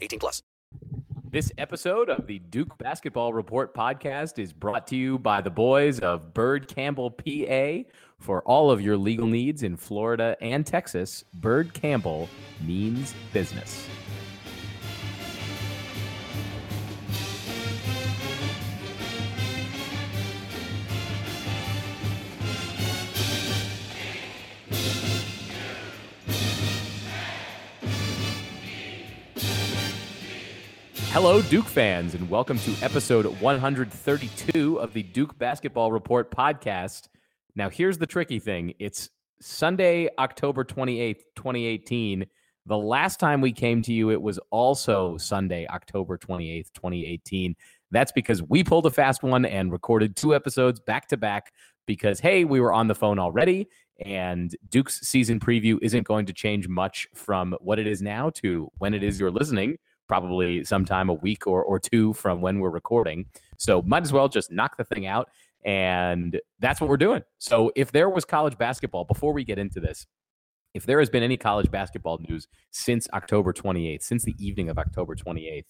18 plus. This episode of the Duke Basketball Report podcast is brought to you by the boys of Byrd Campbell, PA. For all of your legal needs in Florida and Texas, Bird Campbell means business. Hello, Duke fans, and welcome to episode 132 of the Duke Basketball Report podcast. Now, here's the tricky thing it's Sunday, October 28th, 2018. The last time we came to you, it was also Sunday, October 28th, 2018. That's because we pulled a fast one and recorded two episodes back to back because, hey, we were on the phone already. And Duke's season preview isn't going to change much from what it is now to when it is you're listening probably sometime a week or, or two from when we're recording. So might as well just knock the thing out. And that's what we're doing. So if there was college basketball, before we get into this, if there has been any college basketball news since October 28th, since the evening of October 28th,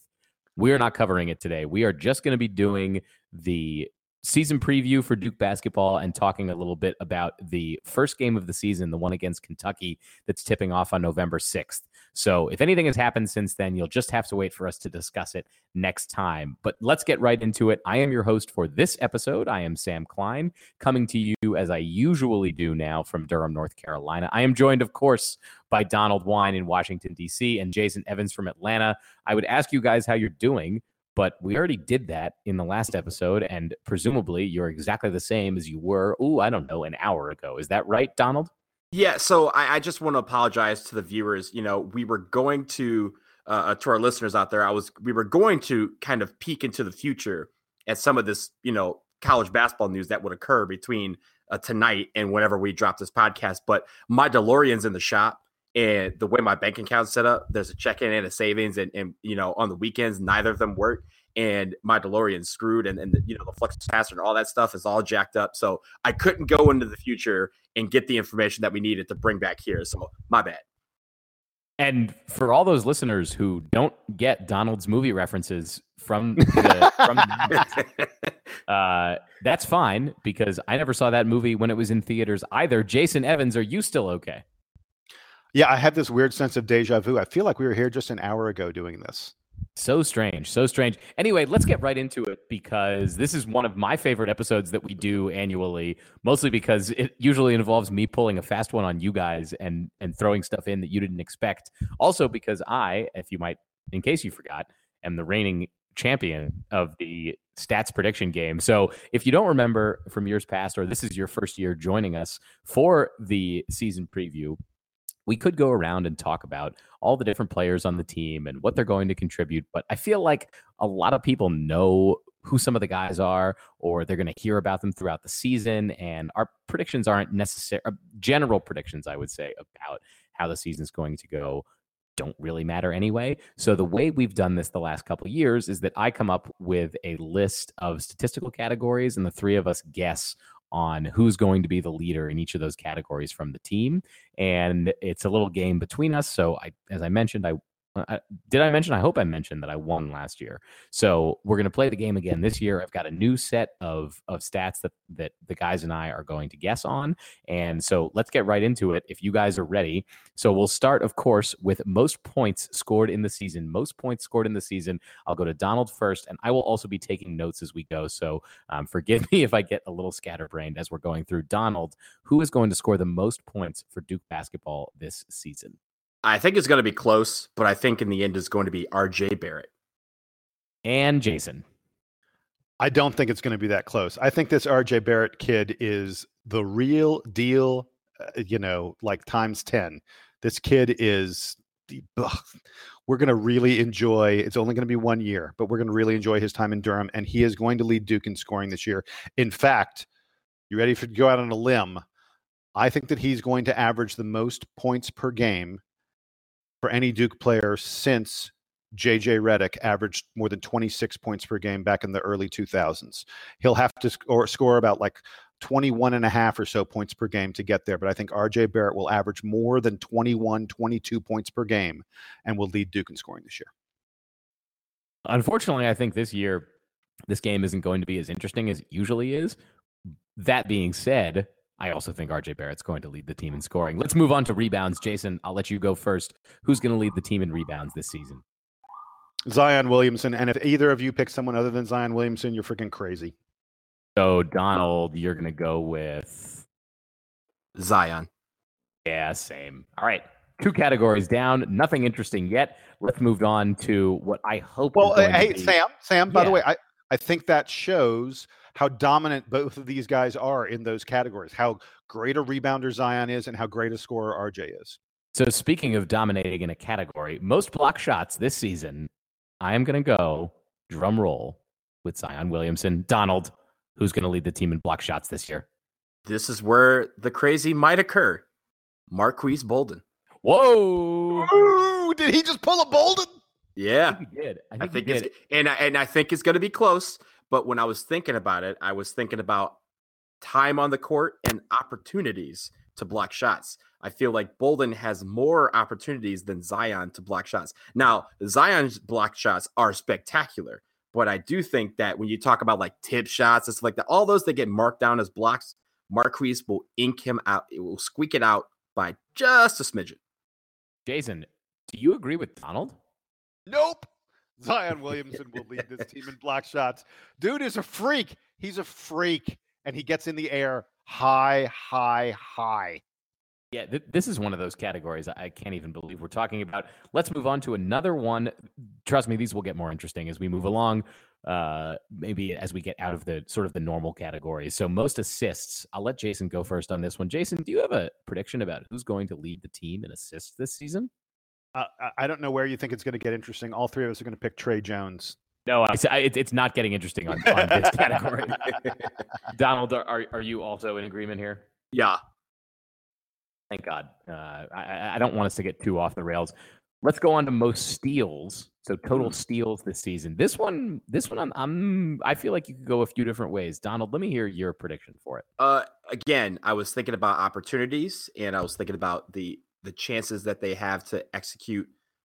we are not covering it today. We are just going to be doing the season preview for Duke basketball and talking a little bit about the first game of the season, the one against Kentucky that's tipping off on November 6th. So if anything has happened since then, you'll just have to wait for us to discuss it next time. But let's get right into it. I am your host for this episode. I am Sam Klein, coming to you as I usually do now from Durham, North Carolina. I am joined, of course, by Donald Wine in Washington, D.C., and Jason Evans from Atlanta. I would ask you guys how you're doing but we already did that in the last episode, and presumably you're exactly the same as you were. Ooh, I don't know, an hour ago. Is that right, Donald? Yeah, so I, I, just want to apologize to the viewers. You know, we were going to uh, uh, to our listeners out there. I was we were going to kind of peek into the future at some of this, you know, college basketball news that would occur between uh, tonight and whenever we drop this podcast. But my DeLorean's in the shop, and the way my bank account's set up, there's a check-in and a savings, and and you know, on the weekends, neither of them work and my DeLorean screwed and, and the, you know the flux capacitor and all that stuff is all jacked up. So I couldn't go into the future and get the information that we needed to bring back here. So my bad. And for all those listeners who don't get Donald's movie references from the, from the uh, that's fine because I never saw that movie when it was in theaters either. Jason Evans, are you still okay? Yeah, I have this weird sense of deja vu. I feel like we were here just an hour ago doing this. So strange, so strange. Anyway, let's get right into it because this is one of my favorite episodes that we do annually, mostly because it usually involves me pulling a fast one on you guys and and throwing stuff in that you didn't expect. Also because I, if you might in case you forgot, am the reigning champion of the stats prediction game. So if you don't remember from years past or this is your first year joining us for the season preview, we could go around and talk about all the different players on the team and what they're going to contribute. But I feel like a lot of people know who some of the guys are, or they're going to hear about them throughout the season. And our predictions aren't necessary, uh, general predictions, I would say, about how the season's going to go don't really matter anyway. So the way we've done this the last couple years is that I come up with a list of statistical categories and the three of us guess on who's going to be the leader in each of those categories from the team. And it's a little game between us. So I, as I mentioned, I I, did I mention? I hope I mentioned that I won last year. So we're going to play the game again this year. I've got a new set of of stats that that the guys and I are going to guess on, and so let's get right into it. If you guys are ready, so we'll start, of course, with most points scored in the season. Most points scored in the season. I'll go to Donald first, and I will also be taking notes as we go. So um, forgive me if I get a little scatterbrained as we're going through. Donald, who is going to score the most points for Duke basketball this season? I think it's going to be close, but I think in the end it's going to be RJ Barrett. And Jason. I don't think it's going to be that close. I think this RJ Barrett kid is the real deal, uh, you know, like times 10. This kid is ugh, we're going to really enjoy it's only going to be one year, but we're going to really enjoy his time in Durham and he is going to lead Duke in scoring this year. In fact, you ready to go out on a limb? I think that he's going to average the most points per game for any Duke player since JJ Redick averaged more than 26 points per game back in the early 2000s. He'll have to score, score about like 21 and a half or so points per game to get there. But I think RJ Barrett will average more than 21, 22 points per game and will lead Duke in scoring this year. Unfortunately, I think this year, this game isn't going to be as interesting as it usually is. That being said, I also think RJ Barrett's going to lead the team in scoring. Let's move on to rebounds. Jason, I'll let you go first. Who's going to lead the team in rebounds this season? Zion Williamson. And if either of you pick someone other than Zion Williamson, you're freaking crazy. So, Donald, you're going to go with Zion. Yeah, same. All right. Two categories down. Nothing interesting yet. Let's move on to what I hope. Well, hey, Sam, Sam, by yeah. the way, I, I think that shows how dominant both of these guys are in those categories, how great a rebounder Zion is and how great a scorer RJ is. So, speaking of dominating in a category, most block shots this season, I am going to go drum roll with Zion Williamson. Donald, who's going to lead the team in block shots this year? This is where the crazy might occur. Marques Bolden. Whoa! Ooh, did he just pull a Bolden? Yeah, he did. I think, I think he did. and I, and I think it's going to be close. But when I was thinking about it, I was thinking about time on the court and opportunities to block shots. I feel like Bolden has more opportunities than Zion to block shots. Now, Zion's block shots are spectacular, but I do think that when you talk about like tip shots, it's like that, all those that get marked down as blocks, Marques will ink him out. It will squeak it out by just a smidgen. Jason, do you agree with Donald? Nope. Zion Williamson will lead this team in block shots. Dude is a freak. He's a freak, and he gets in the air high, high, high. Yeah, th- this is one of those categories I can't even believe we're talking about. Let's move on to another one. Trust me, these will get more interesting as we move along. Uh, maybe as we get out of the sort of the normal categories. So most assists. I'll let Jason go first on this one. Jason, do you have a prediction about who's going to lead the team in assists this season? Uh, I don't know where you think it's going to get interesting. All three of us are going to pick Tre Jones. No, I, it, it's not getting interesting on, on this category. Donald, are, are you also in agreement here? Yeah. Thank God. Uh, I, I don't want us to get too off the rails. Let's go on to most steals. So total mm. steals this season. This one, this one, I'm, I'm, I feel like you could go a few different ways. Donald, let me hear your prediction for it. Uh, again, I was thinking about opportunities, and I was thinking about the the chances that they have to execute,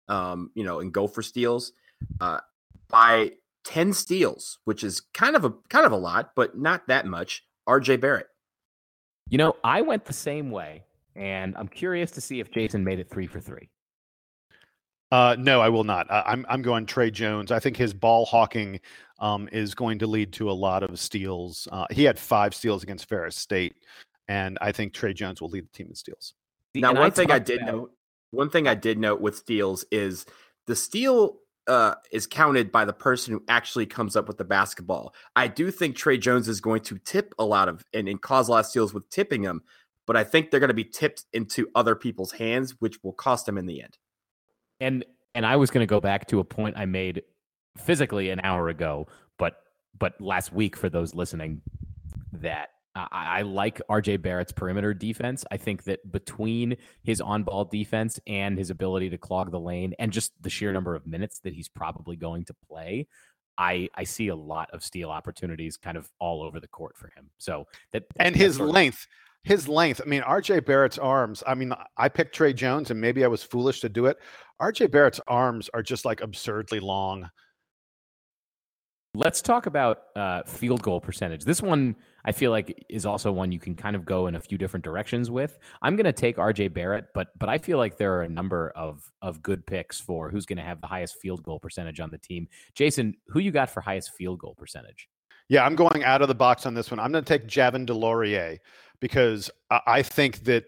um, you know, and go for steals. Uh, by 10 steals, which is kind of a kind of a lot, but not that much. RJ Barrett. You know, I went the same way, and I'm curious to see if Jason made it three for three. Uh, no, I will not. I, I'm I'm going Tre Jones. I think his ball hawking um, is going to lead to a lot of steals. Uh, he had five steals against Ferris State, and I think Tre Jones will lead the team in steals. Now, And one thing I did about- note, one thing I did note with steals is the steal uh, is counted by the person who actually comes up with the basketball. I do think Tre Jones is going to tip a lot of and, and cause a lot of steals with tipping them, but I think they're going to be tipped into other people's hands, which will cost them in the end. and and I was going to go back to a point I made physically an hour ago, but but last week for those listening, that I, I like RJ Barrett's perimeter defense. I think that between his on-ball defense and his ability to clog the lane, and just the sheer number of minutes that he's probably going to play. I, I see a lot of steal opportunities kind of all over the court for him. So that and his sort of- length his length i mean rj barrett's arms i mean i picked tre jones and maybe i was foolish to do it rj barrett's arms are just like absurdly long Let's talk about uh, field goal percentage. This one, I feel like, is also one you can kind of go in a few different directions with. I'm going to take RJ Barrett, but but I feel like there are a number of of good picks for who's going to have the highest field goal percentage on the team. Jason, who you got for highest field goal percentage? yeah i'm going out of the box on this one i'm going to take Javin DeLaurier because I, think that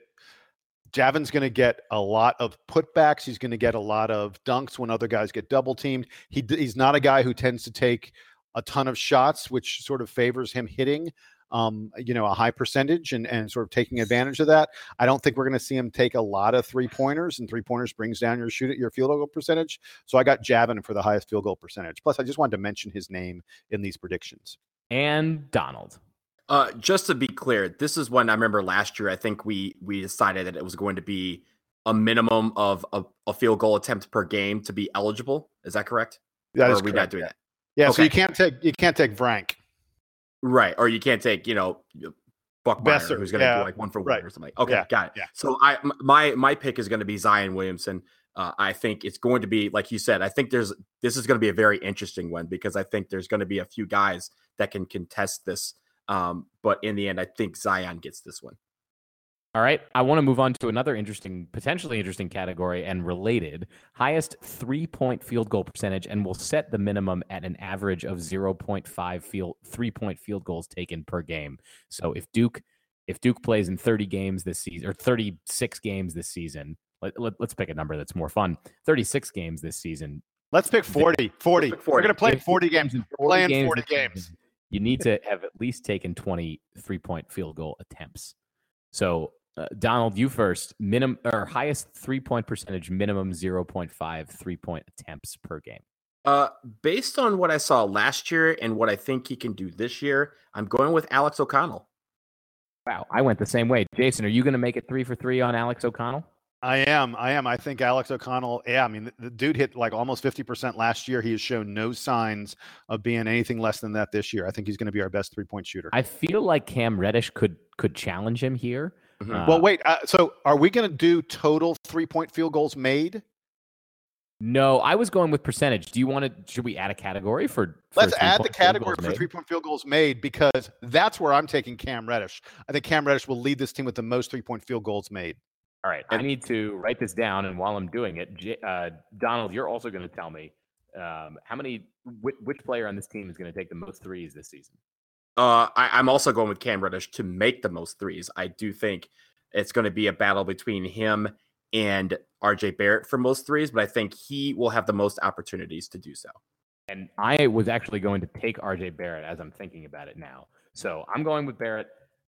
Javin's going to get a lot of putbacks. He's going to get a lot of dunks when other guys get double teamed. He, he's not a guy who tends to take a ton of shots, which sort of favors him hitting, um, you know, a high percentage and, and sort of taking advantage of that. I don't think we're going to see him take a lot of three pointers, and three pointers brings down your shoot at your field goal percentage. So I got Javin for the highest field goal percentage. Plus, I just wanted to mention his name in these predictions. And Donald. Uh, just to be clear, this is when I remember last year. I think we we decided that it was going to be a minimum of a, a field goal attempt per game to be eligible. Is that correct? That or is are we not correct. doing that? Yeah, so you can't take you can't take Frank. Right. Or you can't take, you know, Buckmire, Besser, who's going to yeah, do like one for one right. or something. Okay, Yeah, got it. yeah. So I my my pick is going to be Zion Williamson. Uh, I think it's going to be like you said. I think there's this is going to be a very interesting one because I think there's going to be a few guys that can contest this. Um, but in the end, I think Zion gets this one. All right. I want to move on to another interesting, potentially interesting category and related highest three point field goal percentage. And we'll set the minimum at an average of 0.5 field, three point field goals taken per game. So if Duke, if Duke plays in 30 games this season or 36 games this season, let, let, us pick a number that's more fun 36 games this season. Let's pick 40. 40. pick We're going to play 40 games. plays in We're playing 40 40 games. season, You need to have at least taken 20 three point field goal attempts. So, uh, Donald, you first. Minimum or highest three point percentage, minimum 0.5 three point attempts per game. Uh, based on what I saw last year and what I think he can do this year, I'm going with Alex O'Connell. Wow, I went the same way. Jason, are you going to make it three for three on Alex O'Connell? I am. I am. I think Alex O'Connell, yeah, I mean, the, the dude hit like almost 50% last year. He has shown no signs of being anything less than that this year. I think he's going to be our best three point shooter. I feel like Cam Reddish could could challenge him here. Mhm. Uh, well, wait. Uh, so are we going to do total three point field goals made? no, I was going with percentage. Do you want to? Should we add a category for? for Let's add the category for three point field goals made because that's where I'm taking Cam Reddish. I think Cam Reddish will lead this team with the most three point field goals made. All right, I need to write this down, and while I'm doing it, uh, Donald, you're also going to tell me um, how many, which player on this team is going to take the most threes this season. Uh, I, I'm also going with Cam Reddish to make the most threes. I do think it's going to be a battle between him and RJ Barrett for most threes, but I think he will have the most opportunities to do so. And I was actually going to take RJ Barrett as I'm thinking about it now. So I'm going with Barrett.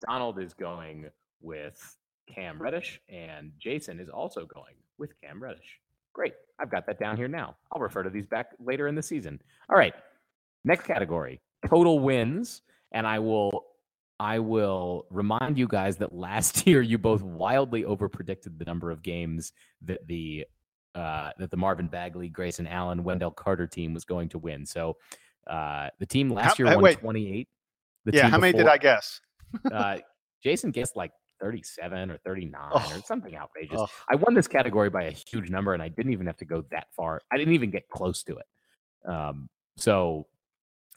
Donald is going with Cam Reddish, and Jason is also going with Cam Reddish. Great. I've got that down here now. I'll refer to these back later in the season. All right. Next category total wins. And I will I will remind you guys that last year you both wildly overpredicted the number of games that the uh, that the Marvin Bagley, Grayson Allen, Wendell Carter team was going to win. So uh, the team last How- year uh, won wait. 28. The yeah. How many did I guess? uh, Jason guessed like 37 or 39 or Oh. something outrageous. Oh. I won this category by a huge number, and I didn't even have to go that far. I didn't even get close to it. Um, so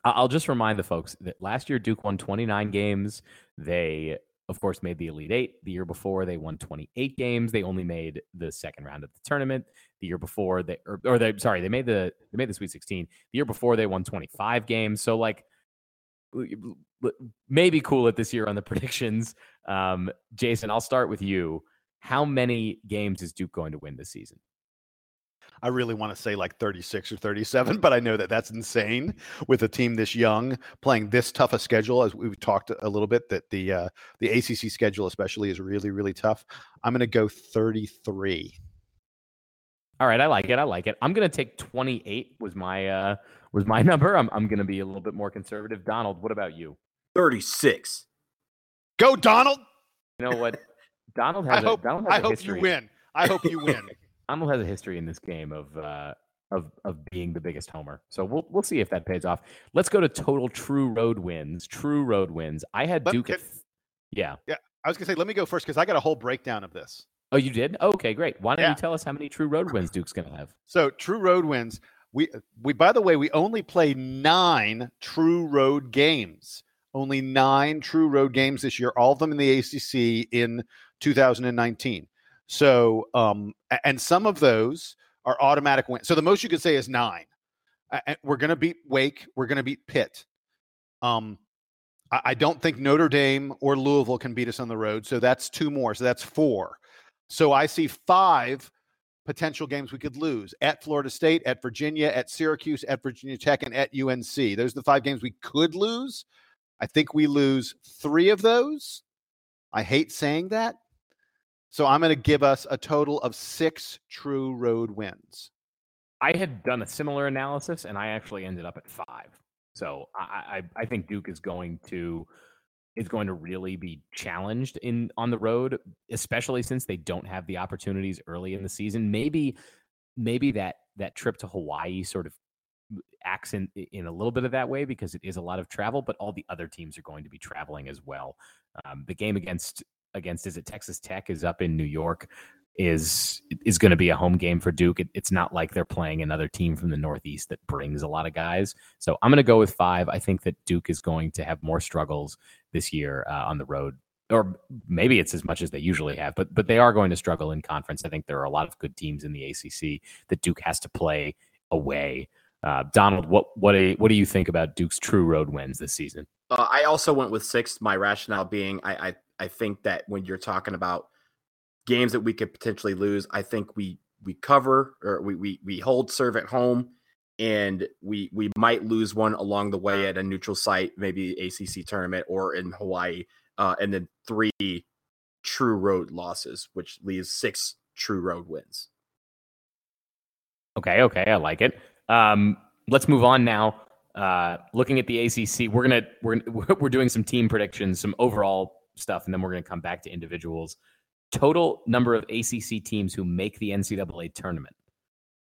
I'll just remind the folks that last year Duke won 29 games. They of course, made the Elite Eight. The year before, they won 28 games. They only made the second round of the tournament. The year before, they or, or they sorry, they made the they made the Sweet 16. The year before, they won 25 games. So like maybe cool it this year on the predictions. Um, Jason, I'll start with you. How many games is Duke going to win this season? I really want to say like 36 or 37, but I know that that's insane with a team this young playing this tough a schedule. As we've talked a little bit, that the uh, the ACC schedule especially is really really tough. I'm going to go 33. All right, I like it. I like it. I'm going to take 28. Was my uh was my number. I'm I'm going to be a little bit more conservative. Donald, what about you? 36. Go Donald. You know what? Donald has I hope, a, Donald has I a hope history. you win. I hope you win. Donald has a history in this game of uh, of of being the biggest homer. So we'll we'll see if that pays off. Let's go to total true road wins. True road wins. I had Let- Duke. yeah. yeah, I was gonna say let me go first because I got a whole breakdown of this. Oh, you did? okay, great. Why don't Yeah. you tell us how many true road wins Duke's going to have? So true road wins. We we by the way we only play nine true road games. Only nine true road games this year. All of them in the ACC in 2019. So um and some of those are automatic wins. So the most you could say is nine. We're going to beat Wake. We're going to beat Pitt. Um, I, I don't think Notre Dame or Louisville can beat us on the road. So that's two more. So that's four. So I see five potential games we could lose at Florida State, at Virginia, at Syracuse, at Virginia Tech, and at UNC. Those are the five games we could lose. I think we lose three of those. I hate saying that. So I'm going to give us a total of six true road wins. I had done a similar analysis, and I actually ended up at five. So I, I, I think Duke is going to is going to really be challenged in on the road, especially since they don't have the opportunities early in the season. Maybe maybe that that trip to Hawaii sort of acts in, in a little bit of that way because it is a lot of travel, but all the other teams are going to be traveling as well. Um, the game against against is it Texas Tech is up in New York is is going to be a home game for Duke. It, it's not like they're playing another team from the Northeast that brings a lot of guys. So I'm going to go with five. I think that Duke is going to have more struggles this year uh, on the road, or maybe it's as much as they usually have. But but they are going to struggle in conference. I think there are a lot of good teams in the ACC that Duke has to play away. Uh, Donald, what what what do you think about Duke's true road wins this season? Uh, I also went with six. My rationale being, I, I I think that when you're talking about games that we could potentially lose, I think we we cover or we we we hold serve at home, and we we might lose one along the way at a neutral site, maybe ACC tournament or in Hawaii, uh, and then three true road losses, which leaves six true road wins. Okay, okay, I like it. Um, let's move on now. Uh, looking at the ACC, we're gonna we're we're doing some team predictions, some overall stuff, and then we're gonna come back to individuals. Total number of ACC teams who make the NCAA tournament.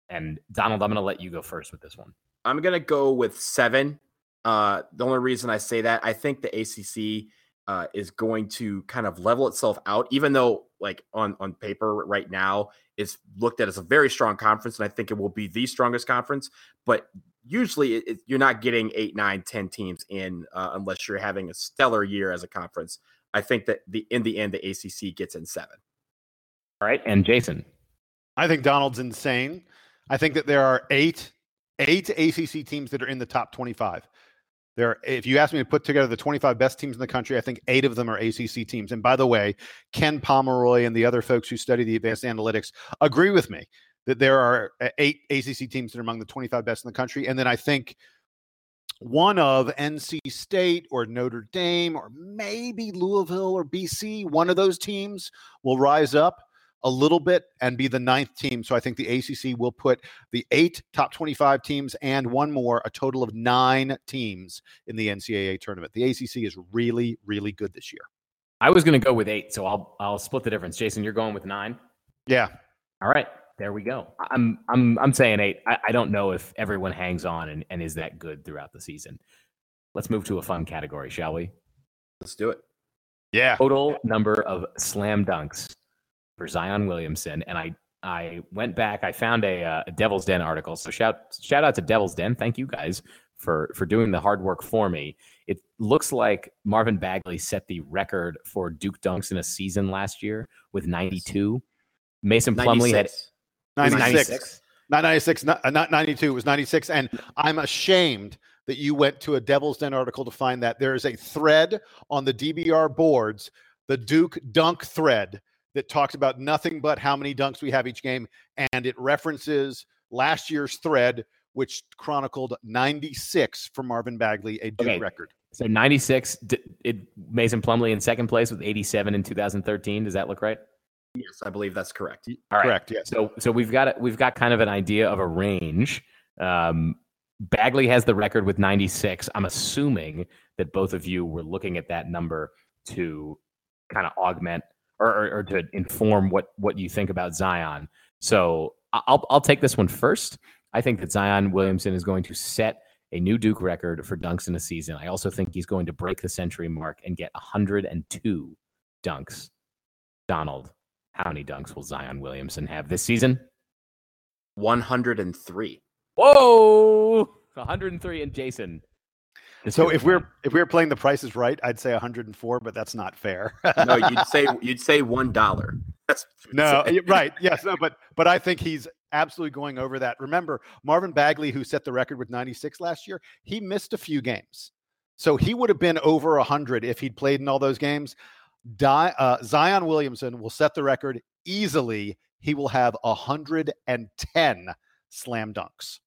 And Donald, I'm gonna let you go first with this one. I'm gonna go with seven. Uh, the only reason I say that, I think the ACC uh, is going to kind of level itself out, even though, like on on paper right now, it's looked at as a very strong conference, and I think it will be the strongest conference. But usually, it, it- you're not getting eight, nine, ten teams in uh, unless you're having a stellar year as a conference. I think that the in the end, the ACC gets in seven. All right, and Jason. I think Donald's insane. I think that there are eight eight ACC teams that are in the top 25. There, are, if you ask me to put together the 25 best teams in the country, I think eight of them are ACC teams. And by the way, Ken Pomeroy and the other folks who study the advanced analytics agree with me that there are uh, eight ACC teams that are among the 25 best in the country. And then I think one of NC State or Notre Dame or maybe Louisville or BC, one of those teams will rise up a little bit and be the ninth team. So I think the ACC will put the eight top 25 teams and one more, a total of nine teams in the NCAA tournament. The ACC is really, really good this year. I was gonna go with eight, so I'll I'll split the difference. Jason, you're going with nine. Yeah. All right, there we go. I'm I'm I'm saying eight. I, I don't know if everyone hangs on and, and is that good throughout the season. Let's move to a fun category, shall we? Let's do it. Yeah. Total number of slam dunks for Zion Williamson, and I I went back. I found a, uh, a Devil's Den article. So shout shout out to Devil's Den. Thank you guys for for doing the hard work for me. It looks like Marvin Bagley set the record for Duke dunks in a season last year with 92. Mason Plumlee had 96. 96. Not 96, not, uh, not 92. It was 96. And I'm ashamed that you went to a Devil's Den article to find that there is a thread on the DBR boards, the Duke dunk thread, that talks about nothing but how many dunks we have each game. And it references last year's thread, which chronicled 96 for Marvin Bagley, a Duke Okay. record. so 96. It, Mason Plumlee in second place with 87 in 2013. Does that look right? Yes, I believe that's correct. All right. Correct. Yes. So so we've got a, we've got kind of an idea of a range. Um, Bagley has the record with 96. I'm assuming that both of you were looking at that number to kind of augment or, or, or to inform what what you think about Zion. So I- I'll I'll take this one first. I think that Zion Williamson is going to set a new Duke record for dunks in a season. I also think he's going to break the century mark and get 102 dunks. Donald, how many dunks will Zion Williamson have this season? 103. Whoa, 103 and Jason. So if we're if we were playing the prices right, I'd say 104, but that's not fair. No, you'd say you'd say one dollar. That's No, y- right. Yes, no, but but I think he's absolutely going over that. Remember, Marvin Bagley, who set the record with 96 last year, he missed a few games. So he would have been over 100 if he'd played in all those games. Di- uh, Zion Williamson will set the record easily. He will have 110 slam dunks.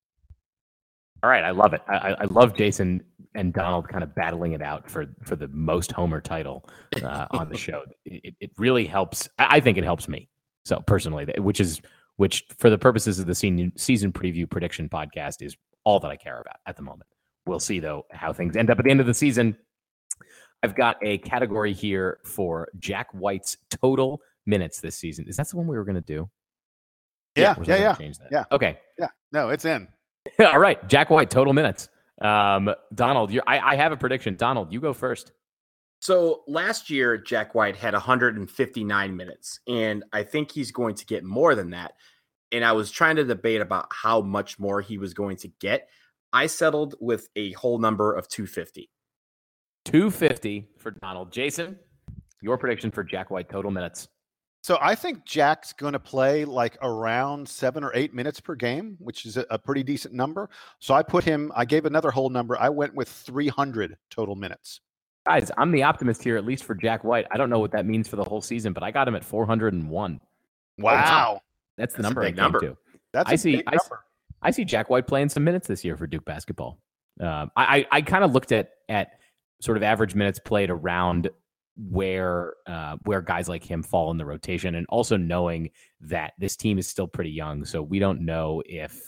all right, I love it. I, I- love Jason and Donald kind of battling it out for for the most homer title uh, on the show. It, it- really helps. I, I think it helps me. So personally, which is which for the purposes of the season season preview prediction podcast is all that I care about at the moment. We'll see though how things end up at the end of the season. I've got a category here for Jack White's total minutes this season. Is that the one we were going to do? Yeah, Or yeah, yeah, Change that? yeah. Okay. Yeah, no, it's in. All right. Jack White, total minutes. Um, Donald, you're, I, I have a prediction. Donald, you go first. So last year, Jack White had 159 minutes, and I think he's going to get more than that. And I was trying to debate about how much more he was going to get. I settled with a whole number of 250. 250 for Donald. Jason, your prediction for Jack White, total minutes. So I think Jack's going to play like around seven or eight minutes per game, which is a, a pretty decent number. So I put him. I gave another whole number. I went with 300 total minutes. Guys, I'm the optimist here, at least for Jack White. I don't know what that means for the whole season, but I got him at 401. Wow, That's the That's number I came number. to. that's I a see- I. I see Jack White playing some minutes this year for Duke basketball. Um, I, I, I kind of looked at at sort of average minutes played around where uh, where guys like him fall in the rotation, and also knowing that this team is still pretty young, so we don't know if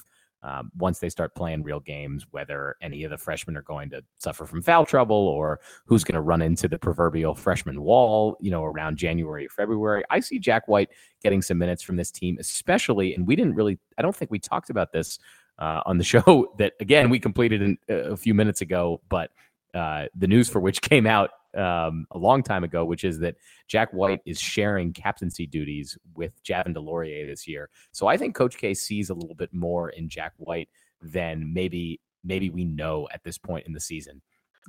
um, once they start playing real games, whether any of the freshmen are going to suffer from foul trouble or who's going to run into the proverbial freshman wall, you know, around January, or February. I see Jack White getting some minutes from this team, especially, and we didn't really, I don't think we talked about this uh, on the show that, again, we completed in, a few minutes ago, but uh, the news for which came out um, a long time ago, which is that Jack White is sharing captaincy duties with Javin DeLaurier this year. So I think Coach K sees a little bit more in Jack White than maybe maybe we know at this point in the season.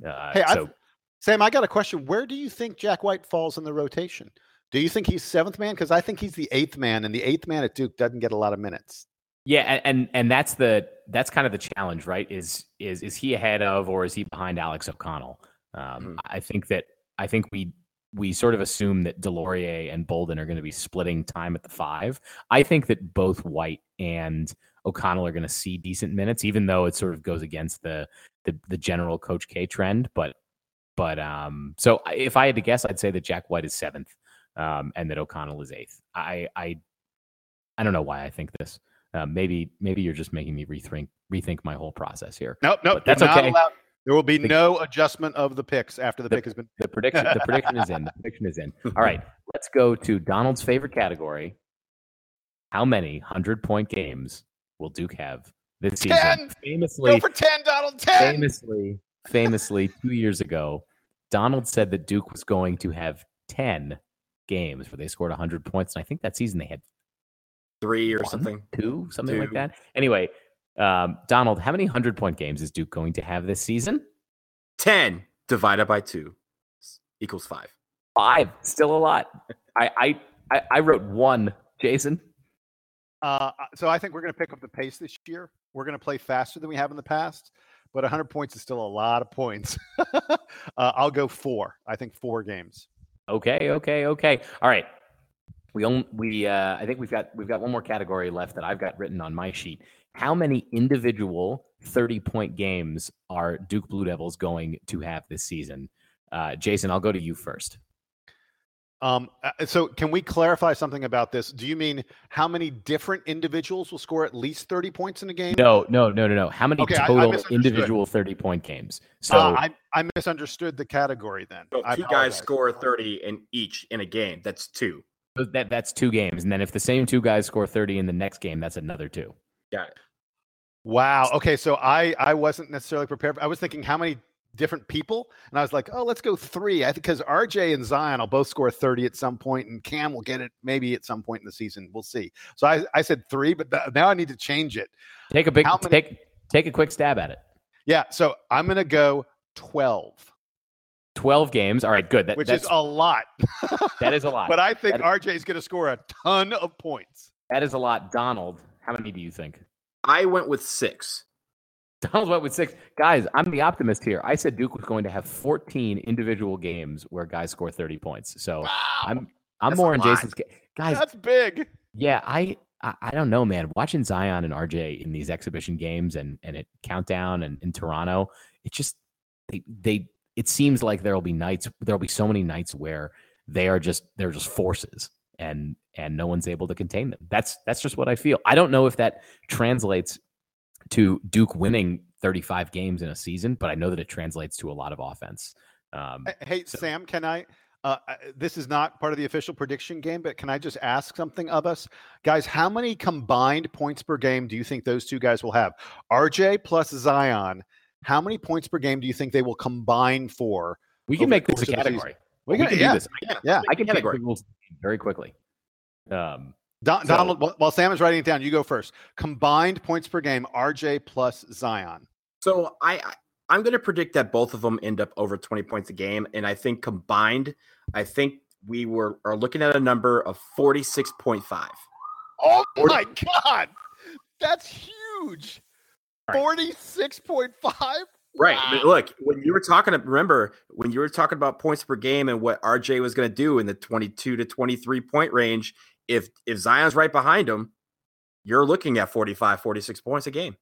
Uh, Hey, so I've, Sam, I got a question. Where do you think Jack White falls in the rotation? Do you think he's seventh man? Because I think he's the eighth man, and the eighth man at Duke doesn't get a lot of minutes. Yeah, and and that's the that's kind of the challenge, right? Is is is he ahead of or is he behind Alex O'Connell? Um, Mhm. I think that I think we we sort of assume that DeLaurier and Bolden are going to be splitting time at the five. I think that both White and O'Connell are going to see decent minutes, even though it sort of goes against the the, the general Coach K trend. But but um, so if I had to guess, I'd say that Jack White is seventh, um, and that O'Connell is eighth. I I I don't know why I think this. Uh, maybe maybe you're just making me rethink rethink my whole process here. Nope, nope. But that's okay. allowed- There will be The- no adjustment of the picks after the, The- pick has been. The prediction the prediction is in. The prediction is in. All right, let's go to Donald's favorite category. How many hundred point games will Duke have this season? 10! Famously, Go for ten, Donald. Ten. famously, famously, two years ago, Donald said that Duke was going to have ten games where they scored hundred points, and I think that season they had Three or one, something. two, something like that. Anyway, um, Donald, how many hundred point games is Duke going to have this season? 10. divided by two equals five. Five, still a lot. I I I, I wrote one. Jason, Uh, so I think we're going to pick up the pace this year. We're going to play faster than we have in the past, but 100 points is still a lot of points. uh, I'll go four. I think four games. Okay, okay, okay. All right. We own we uh I think we've got we've got one more category left that I've got written on my sheet. How many individual 30 point games are Duke Blue Devils going to have this season? Uh Jason, I'll go to you first. Um, uh, so can we clarify something about this? Do you mean how many different individuals will score at least 30 points in a game? No, no, no, no, no. How many Okay, I- I total individual 30 point games? So Uh, I, I misunderstood the category then. So two guys score 30 in each in a game. That's two. That that's two games. And then if the same two guys score 30 in the next game, that's another two. Got it. Wow. Okay. So I I wasn't necessarily prepared. I was thinking how many different people, and I was like, oh, let's go three. I think because RJ and Zion will both score thirty at some point, and Cam will get it maybe at some point in the season. We'll see. So I I said three, but th- now I need to change it. Take a big many- take take a quick stab at it. Yeah. So I'm gonna go twelve, 12 games. All right, good. That, which that's, is a lot. that is a lot. but I think That- RJ is gonna score a ton of points. that is a lot. Donald, how many do you think? I went with six. Donald went with six. Guys, I'm the optimist here. I said Duke was going to have 14 individual games where guys score 30 points. So I'm I'm That's more in. Jason's ca- guys. That's big. Yeah, I, I I don't know, man. Watching Zion and RJ in these exhibition games and and at countdown and in Toronto, it just they they it seems like there'll be nights there'll be so many nights where they are just they're just forces and and no one's able to contain them. That's that's just what I feel. I don't know if that translates to Duke winning 35 games in a season, but I know that it translates to a lot of offense. Um, Hey, So- Sam, can I? Uh, uh, this is not part of the official prediction game, but can I just ask something of us, guys? How many combined points per game do you think those two guys will have? RJ plus Zion. How many points per game do you think they will combine for? we can make this a course of the season. category. We We can- can yeah, do this. Yeah. Yeah. I can pick category. very quickly. Um, Don, So- Donald, while- while Sam is writing it down, you go first. Combined points per game, RJ plus Zion. So I, I I'm going to predict that both of them end up over 20 points a game, and I think combined, I think we were are looking at a number of 46.5. Oh Forty- my God, that's huge. All right. Forty-six point five. Right. But look, when you were talking, remember when you were talking about points per game and what RJ was going to do in the 22 to 23 point range, if if Zion's right behind him, you're looking at 45, 46 points a game.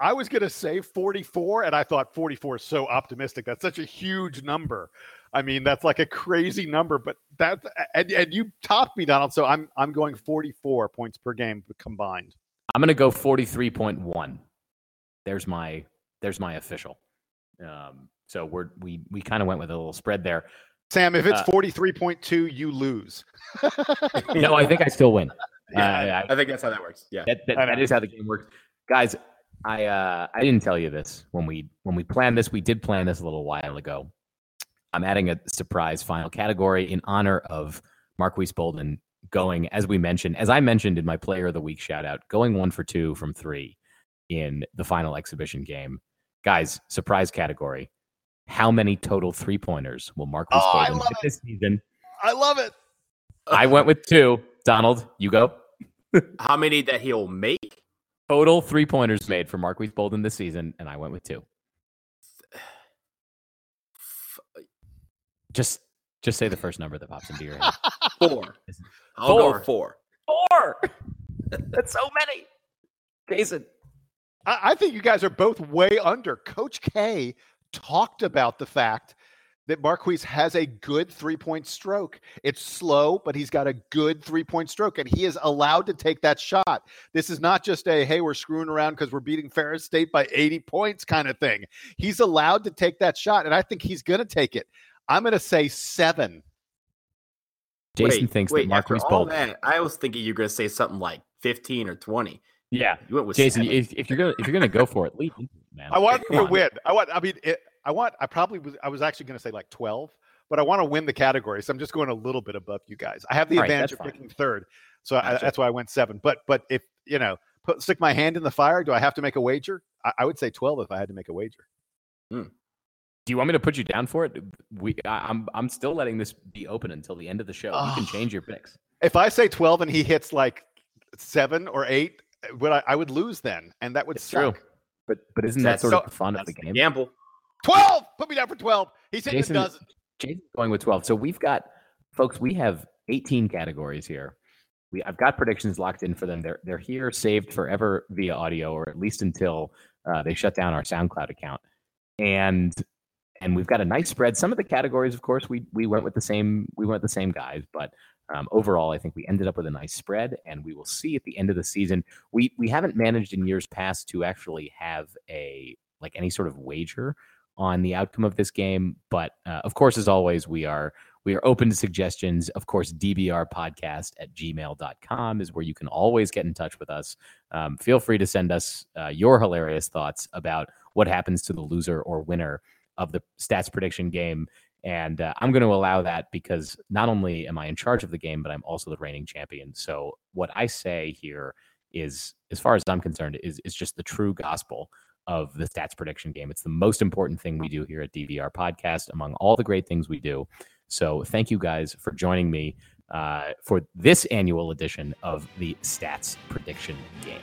I was going to say 44, and I thought 44 is so optimistic. That's such a huge number. I mean, that's like a crazy number, but that's and, and you topped me, Donald. So I'm I'm going 44 points per game combined. I'm gonna go 43.1. There's my there's my official. Um, so we're we we kind of went with a little spread there. Sam, if it's Uh, 43.2, you lose. No, I think I still win. Yeah, Uh, I think that's how that works. Yeah. that, that, I that know. is how the game works, guys. I uh, I didn't tell you this when we when we planned this. We did plan this a little while ago. I'm adding a surprise final category in honor of Marques Bolden going, as we mentioned, as I mentioned in my Player of the Week shout out, going one for two from three in the final exhibition game. Guys, surprise category. How many total three pointers will Marques Oh, I Bolden love hit this season? I love it. I went with two. Donald, you go. How many that he'll make? Total three pointers made for Marques Bolden this season, and I went with two. Just just say the first number that pops into your head. Four. I'll Four. go four. Four. That's so many. Jason. I, I think you guys are both way under. Coach K talked about the fact that Marques has a good three point stroke. It's slow, but he's got a good three point stroke, and he is allowed to take that shot. This is not just a, hey, we're screwing around because we're beating Ferris State by 80 points kind of thing. He's allowed to take that shot, and I think he's going to take it. I'm going to say seven. Jason Wait, thinks wait, that Marques all that, I was thinking you were going to say something like 15 or 20. Yeah. You went with Jason, seven. if, if you're gonna if you're gonna go for it, lead, man. I want to win. I want. I mean, it, I want. I probably was. I was actually going to say like twelve, but I want to win the category, so I'm just going a little bit above you guys. I have the All right, advantage that's of fine. picking third, so I, that's why I went seven. But but if you know, put stick my hand in the fire, do I have to make a wager? I, I would say twelve if I had to make a wager. Hmm. Do you want me to put you down for it? We, I, am I'm still letting this be open until the end of the show. You can ah. change your picks. If I say 12 and he hits like seven or eight, would I, I would lose then, and that would It's suck. true. But but isn't that sort so- of the fun of the game? Gamble. 12. Put me down for 12. He's hitting Jason- a dozen. Jason's going with 12. So we've got folks, we have 18 categories here. We I've got predictions locked in for them. They're they're here saved forever via audio, or at least until uh, they shut down our SoundCloud account. And and we've got a nice spread. Some of the categories, of course, we we went with the same we went with the same guys, but um, overall, I think we ended up with a nice spread, and we will see at the end of the season. We we haven't managed in years past to actually have a like any sort of wager on the outcome of this game, but uh, of course, as always, we are we are open to suggestions. Of course, DBR podcast at gmail.com is where you can always get in touch with us. Um, feel free to send us uh, your hilarious thoughts about what happens to the loser or winner of the stats prediction game. And uh, I'm going to allow that because not only am I in charge of the game, but I'm also the reigning champion. So what I say here is, as far as I'm concerned, is is just the true gospel of the stats prediction game. It's the most important thing we do here at DBR Podcast among all the great things we do. So thank you guys for joining me uh, for this annual edition of the stats prediction game.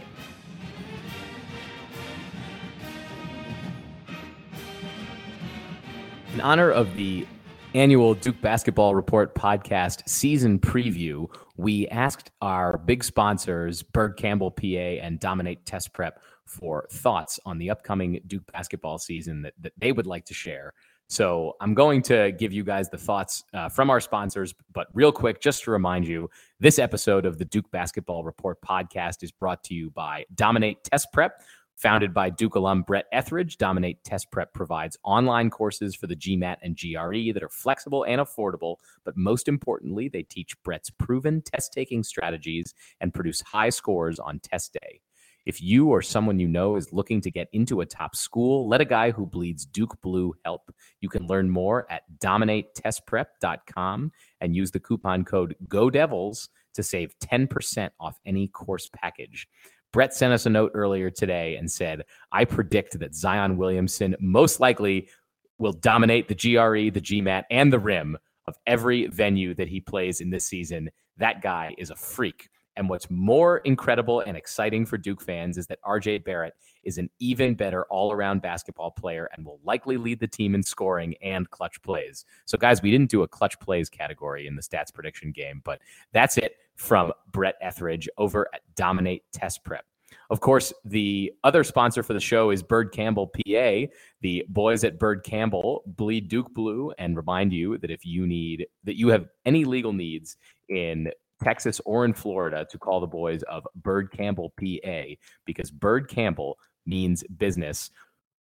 In honor of the annual Duke Basketball Report podcast season preview, we asked our big sponsors, Byrd Campbell PA and Dominate Test Prep, for thoughts on the upcoming Duke basketball season that, that they would like to share. So I'm going to give you guys the thoughts uh, from our sponsors, but real quick, just to remind you, this episode of the Duke Basketball Report podcast is brought to you by Dominate Test Prep. Founded by Duke alum Brett Etheridge, Dominate Test Prep provides online courses for the GMAT and GRE that are flexible and affordable, but most importantly, they teach Brett's proven test taking strategies and produce high scores on test day. If you or someone you know is looking to get into a top school, let a guy who bleeds Duke Blue help. You can learn more at dominatetestprep.com and use the coupon code GODEVILS to save 10% off any course package. Brett sent us a note earlier today and said, I predict that Zion Williamson most likely will dominate the GRE, the GMAT, and the rim of every venue that he plays in this season. That guy is a freak. And what's more incredible and exciting for Duke fans is that RJ Barrett is an even better all around basketball player and will likely lead the team in scoring and clutch plays. So, guys, we didn't do a clutch plays category in the stats prediction game, but that's it from Brett Etheridge over at Dominate Test Prep. Of course, the other sponsor for the show is Byrd Campbell PA. The boys at Byrd Campbell bleed Duke Blue and remind you that if you need that you have any legal needs in Texas or in Florida to call the boys of Byrd Campbell PA because Byrd Campbell means business.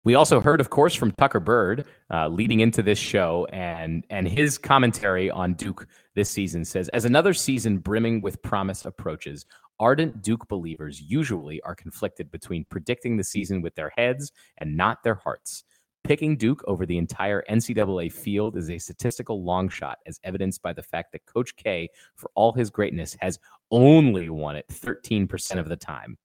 We also heard, of course, from Tucker Byrd uh, leading into this show, and and his commentary on Duke this season says, as another season brimming with promise approaches, ardent Duke believers usually are conflicted between predicting the season with their heads and not their hearts. Picking Duke over the entire NCAA field is a statistical long shot, as evidenced by the fact that Coach K, for all his greatness, has only won it 13% of the time.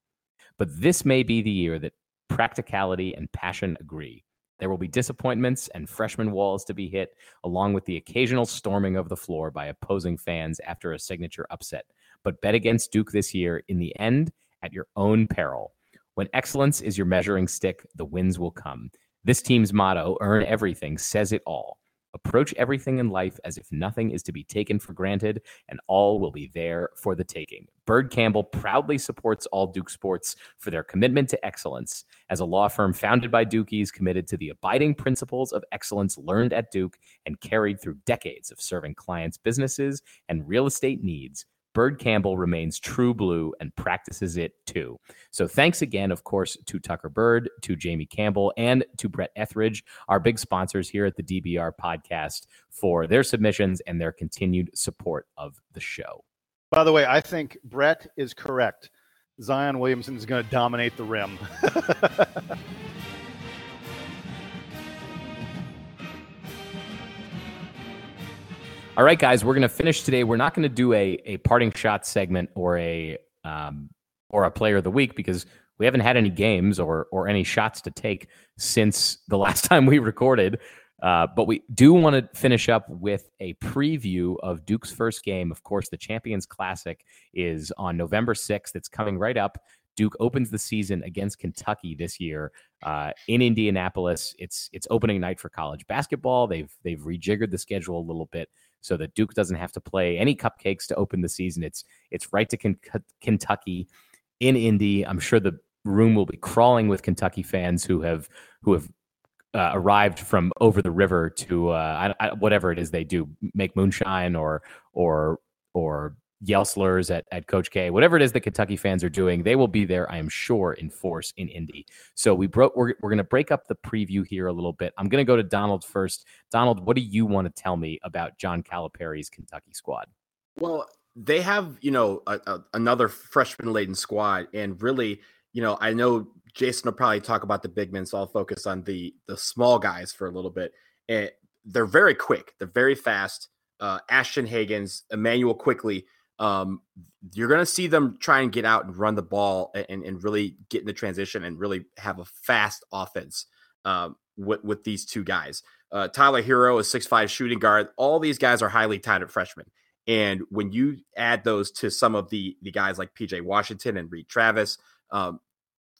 But this may be the year that practicality and passion agree. There will be disappointments and freshman walls to be hit, along with the occasional storming of the floor by opposing fans after a signature upset. But bet against Duke this year in the end at your own peril. When excellence is your measuring stick, the wins will come. This team's motto, earn everything, says it all. Approach everything in life as if nothing is to be taken for granted and all will be there for the taking. Byrd Campbell proudly supports all Duke sports for their commitment to excellence. As a law firm founded by Dukies committed to the abiding principles of excellence learned at Duke and carried through decades of serving clients' businesses and real estate needs, Byrd Campbell remains true blue and practices it too. So thanks again, of course, to Tucker Byrd, to Jamie Campbell, and to Brett Etheridge, our big sponsors here at the DBR podcast, for their submissions and their continued support of the show. By the way, I think Brett is correct. Zion Williamson is going to dominate the rim. All right, guys, we're going to finish today. We're not going to do a, a parting shot segment or a um, or a player of the week because we haven't had any games or or any shots to take since the last time we recorded. Uh, but we do want to finish up with a preview of Duke's first game. Of course, the Champions Classic is on November 6th. It's coming right up. Duke opens the season against Kentucky this year uh, in Indianapolis. It's it's opening night for college basketball. They've they've rejiggered the schedule a little bit so that Duke doesn't have to play any cupcakes to open the season. It's it's right to Ken- Kentucky in Indy. I'm sure the room will be crawling with Kentucky fans who have who have uh, arrived from over the river to uh, I, I, whatever it is they do, make moonshine or or or yell slurs at, at Coach K, whatever it is that Kentucky fans are doing, they will be there, I am sure, in force in Indy. So we broke. We're we're going to break up the preview here a little bit. I'm going to go to Donald first. Donald, what do you want to tell me about John Calipari's Kentucky squad? Well, they have you know a, a, another freshman laden squad, and really, you know, I know Jason will probably talk about the big men, so I'll focus on the the small guys for a little bit. And they're very quick. They're very fast. Uh, Ashton Hagans, Immanuel Quickley um, you're going to see them try and get out and run the ball and, and really get in the transition and really have a fast offense um, with, with these two guys. Uh, Tyler Herro is six-five shooting guard. All these guys are highly talented freshmen. And when you add those to some of the the guys like PJ Washington and Reid Travis, um,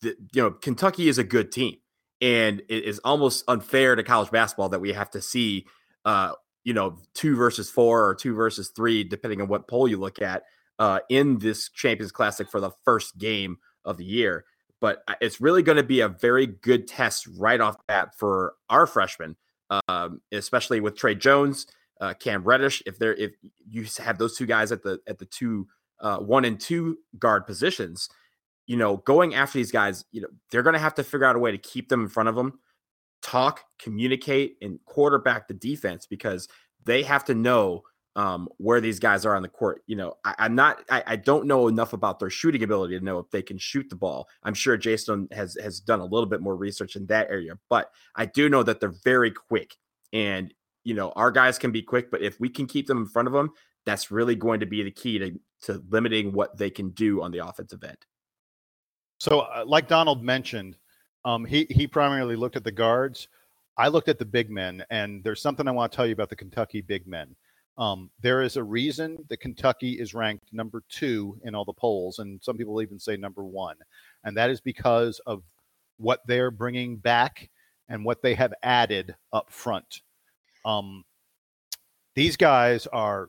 the, you know Kentucky is a good team, and it is almost unfair to college basketball that we have to see uh, you know, two versus four or two versus three, depending on what poll you look at, uh, in this Champions Classic for the first game of the year. But uh, it's really going to be a very good test right off bat for our freshmen, um, especially with Tre Jones, uh, Cam Reddish. If they're if you have those two guys at the at the two uh, one and two guard positions, you know, going after these guys, you know, they're going to have to figure out a way to keep them in front of them talk, communicate, and quarterback the defense because they have to know um, where these guys are on the court. You know, I, am not, I, I, don't know enough about their shooting ability to know if they can shoot the ball. I'm sure Jason has has done a little bit more research in that area, but I do know that they're very quick. And you know, our guys can be quick, but if we can keep them in front of them, that's really going to be the key to to limiting what they can do on the offensive end. So, uh, like Donald mentioned, um, he he primarily looked at the guards. I looked at the big men, and there's something I want to tell you about the Kentucky big men. Um, there is a reason that Kentucky is ranked number two in all the polls, and some people even say number one, and that is because of what they're bringing back and what they have added up front. Um, these guys are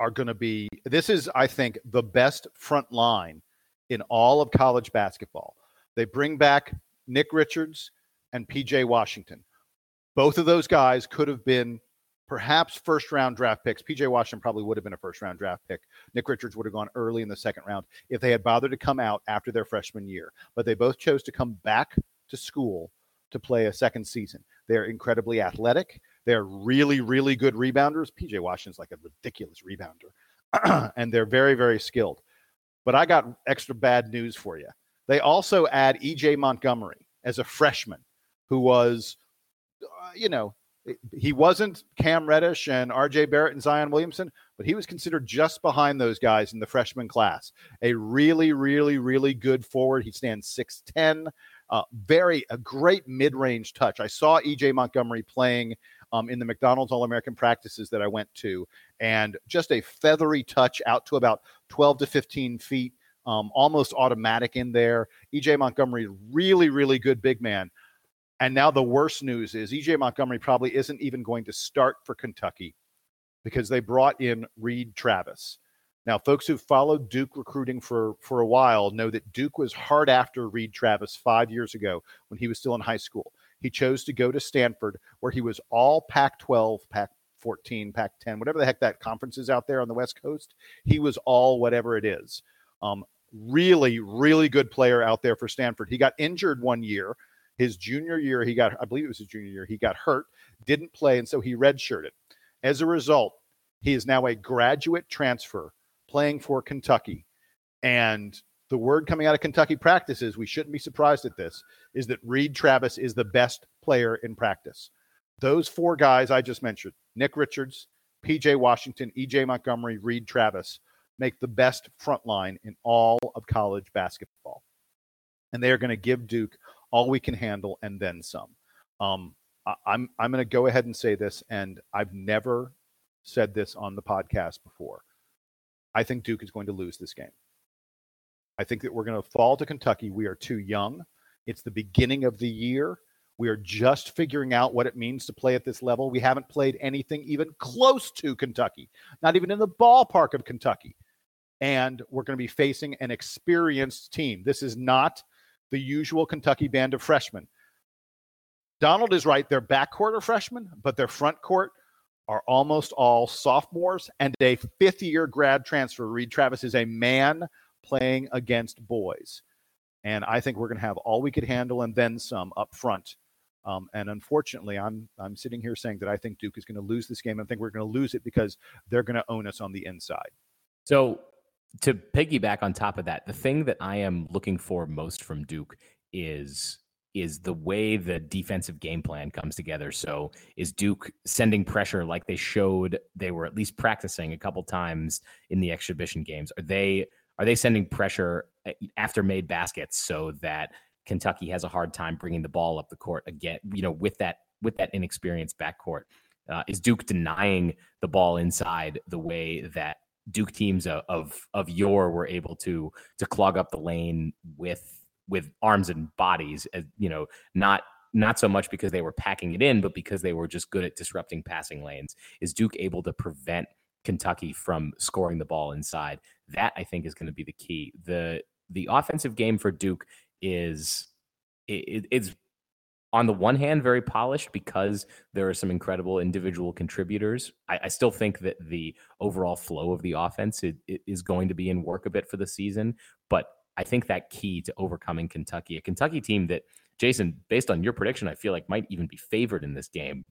are going to be. This is, I think, the best front line in all of college basketball. They bring back Nick Richards and PJ Washington. Both of those guys could have been perhaps first round draft picks. PJ Washington probably would have been a first round draft pick. Nick Richards would have gone early in the second round if they had bothered to come out after their freshman year. But they both chose to come back to school to play a second season. They're incredibly athletic. They're really, really good rebounders. PJ Washington's like a ridiculous rebounder. and they're very, very skilled. But I got extra bad news for you. They also add EJ Montgomery as a freshman who was, uh, you know, he wasn't Cam Reddish and RJ Barrett and Zion Williamson, but he was considered just behind those guys in the freshman class. A really, really, really good forward. He stands 6'10, uh, very, a great mid range touch. I saw EJ Montgomery playing um, in the McDonald's All American practices that I went to, and just a feathery touch out to about 12 to 15 feet um, almost automatic in there. EJ Montgomery, really, really good big man. And now the worst news is EJ Montgomery probably isn't even going to start for Kentucky because they brought in Reid Travis. Now, folks who've followed Duke recruiting for, for a while know that Duke was hard after Reid Travis five years ago when he was still in high school. He chose to go to Stanford, where he was all Pac 12, Pac 14, Pac 10, whatever the heck that conference is out there on the West Coast. He was all whatever it is. Um, really, really good player out there for Stanford. He got injured one year. His junior year, he got, I believe it was his junior year, he got hurt, didn't play, and so he redshirted. As a result, he is now a graduate transfer playing for Kentucky. And the word coming out of Kentucky practices, we shouldn't be surprised at this, is that Reid Travis is the best player in practice. Those four guys I just mentioned Nick Richards, PJ Washington, EJ Montgomery, Reid Travis make the best front line in all of college basketball. And they are going to give Duke all we can handle and then some. Um, I- I'm I'm going to go ahead and say this, and I've never said this on the podcast before. I think Duke is going to lose this game. I think that we're going to fall to Kentucky. We are too young. It's the beginning of the year. We are just figuring out what it means to play at this level. We haven't played anything even close to Kentucky, not even in the ballpark of Kentucky. And we're going to be facing an experienced team. This is not the usual Kentucky band of freshmen. Donald is right. Their backcourt are freshmen, but their front court are almost all sophomores and a fifth year grad transfer. Reid Travis is a man playing against boys. And I think we're going to have all we could handle and then some up front. Um, and unfortunately, I'm I'm sitting here saying that I think Duke is going to lose this game. I think we're going to lose it because they're going to own us on the inside. So to piggyback on top of that, the thing that I am looking for most from Duke is is the way the defensive game plan comes together. So is Duke sending pressure like they showed they were at least practicing a couple times in the exhibition games? Are they are they sending pressure eh, after made baskets so that Kentucky has a hard time bringing the ball up the court again, you know, with that with that inexperienced backcourt? Uh, is Duke denying the ball inside the way that Duke teams of, of of yore were able to to clog up the lane with with arms and bodies, you know, not not so much because they were packing it in, but because they were just good at disrupting passing lanes. Is Duke able to prevent Kentucky from scoring the ball inside? That I think is going to be the key. the The offensive game for Duke is it, it's on the one hand very polished because there are some incredible individual contributors. I, I still think that the overall flow of the offense it, it is going to be in work a bit for the season, but I think that key to overcoming Kentucky, a Kentucky team that Jason, based on your prediction, I feel like might even be favored in this game.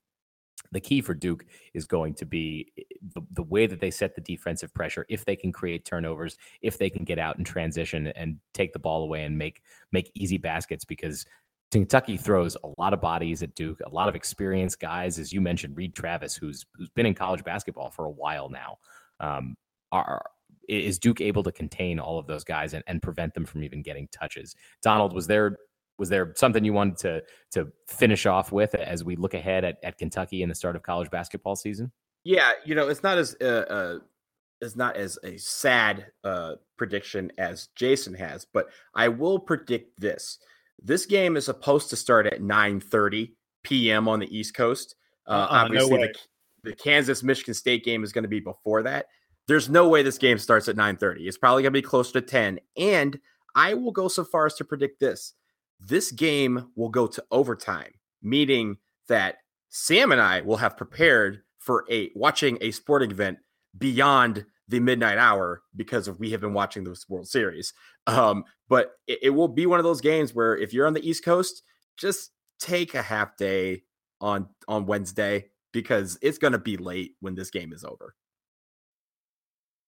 The key for Duke is going to be eh, the, the way that they set the defensive pressure. If they can create turnovers, if they can get out and transition and take the ball away and make make easy baskets, because Kentucky throws a lot of bodies at Duke, a lot of experienced guys, as you mentioned, Reid Travis, who's who's been in college basketball for a while now. Um, are is Duke able to contain all of those guys and, and prevent them from even getting touches? Donald, was there was there something you wanted to to finish off with as we look ahead at, at Kentucky in the start of college basketball season? Yeah, you know, it's not as uh, uh it's not as a sad uh prediction as Jason has, but I will predict this. This game is supposed to start at 9 30 p.m. on the East Coast. Uh, uh obviously, no the, the Kansas Michigan State game is going to be before that. There's no way this game starts at 9:30. It's probably going to be closer to 10. And I will go so far as to predict this. This game will go to overtime, meaning that Sam and I will have prepared for a watching a sporting event beyond the midnight hour because of we have been watching the World Series. Um, but it, it will be one of those games where if you're on the East Coast, just take a half day on on Wednesday because it's going to be late when this game is over.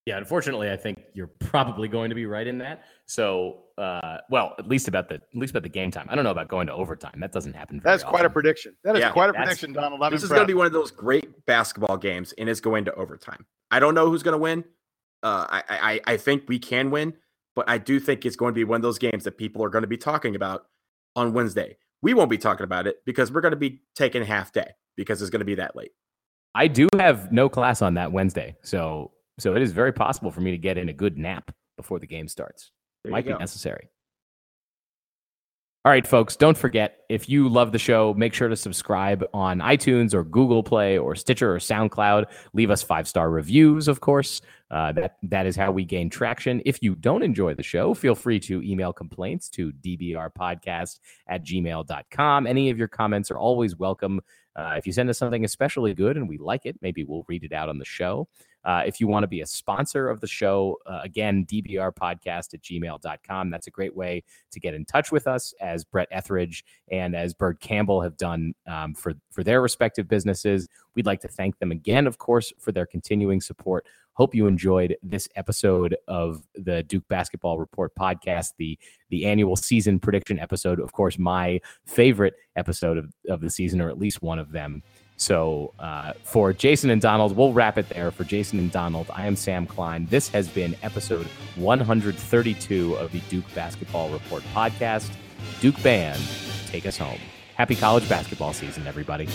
Yeah, unfortunately, I think you're probably going to be right in that. So, uh, well, at least about the at least about the game time. I don't know about going to overtime. That doesn't happen. That's often. quite a prediction. That is yeah, quite a prediction, Donald. I'm this impressed. is going to be one of those great basketball games, and it's going to overtime. I don't know who's going to win. Uh, I, I I think we can win, but I do think it's going to be one of those games that people are going to be talking about on Wednesday. We won't be talking about it because we're going to be taking half day because it's going to be that late. I do have no class on that Wednesday, so so it is very possible for me to get in a good nap before the game starts. There Might be necessary. All right, folks, don't forget if you love the show, make sure to subscribe on iTunes or Google Play or Stitcher or SoundCloud. Leave us five star reviews, of course. Uh, that, that is how we gain traction. If you don't enjoy the show, feel free to email complaints to dbrpodcast at gmail.com. Any of your comments are always welcome. Uh, if you send us something especially good and we like it, maybe we'll read it out on the show. Uh, if you want to be a sponsor of the show, uh, again, dbrpodcast at gmail.com. That's a great way to get in touch with us, as Brett Etheridge and as Byrd Campbell have done um, for, for their respective businesses. We'd like to thank them again, of course, for their continuing support. Hope you enjoyed this episode of the Duke Basketball Report podcast, the the annual season prediction episode. Of course, my favorite episode of, of the season, or at least one of them. So uh, for Jason and Donald, we'll wrap it there. For Jason and Donald, I am Sam Klein. This has been episode 132 of the Duke Basketball Report podcast. Duke Band, take us home. Happy college basketball season, everybody.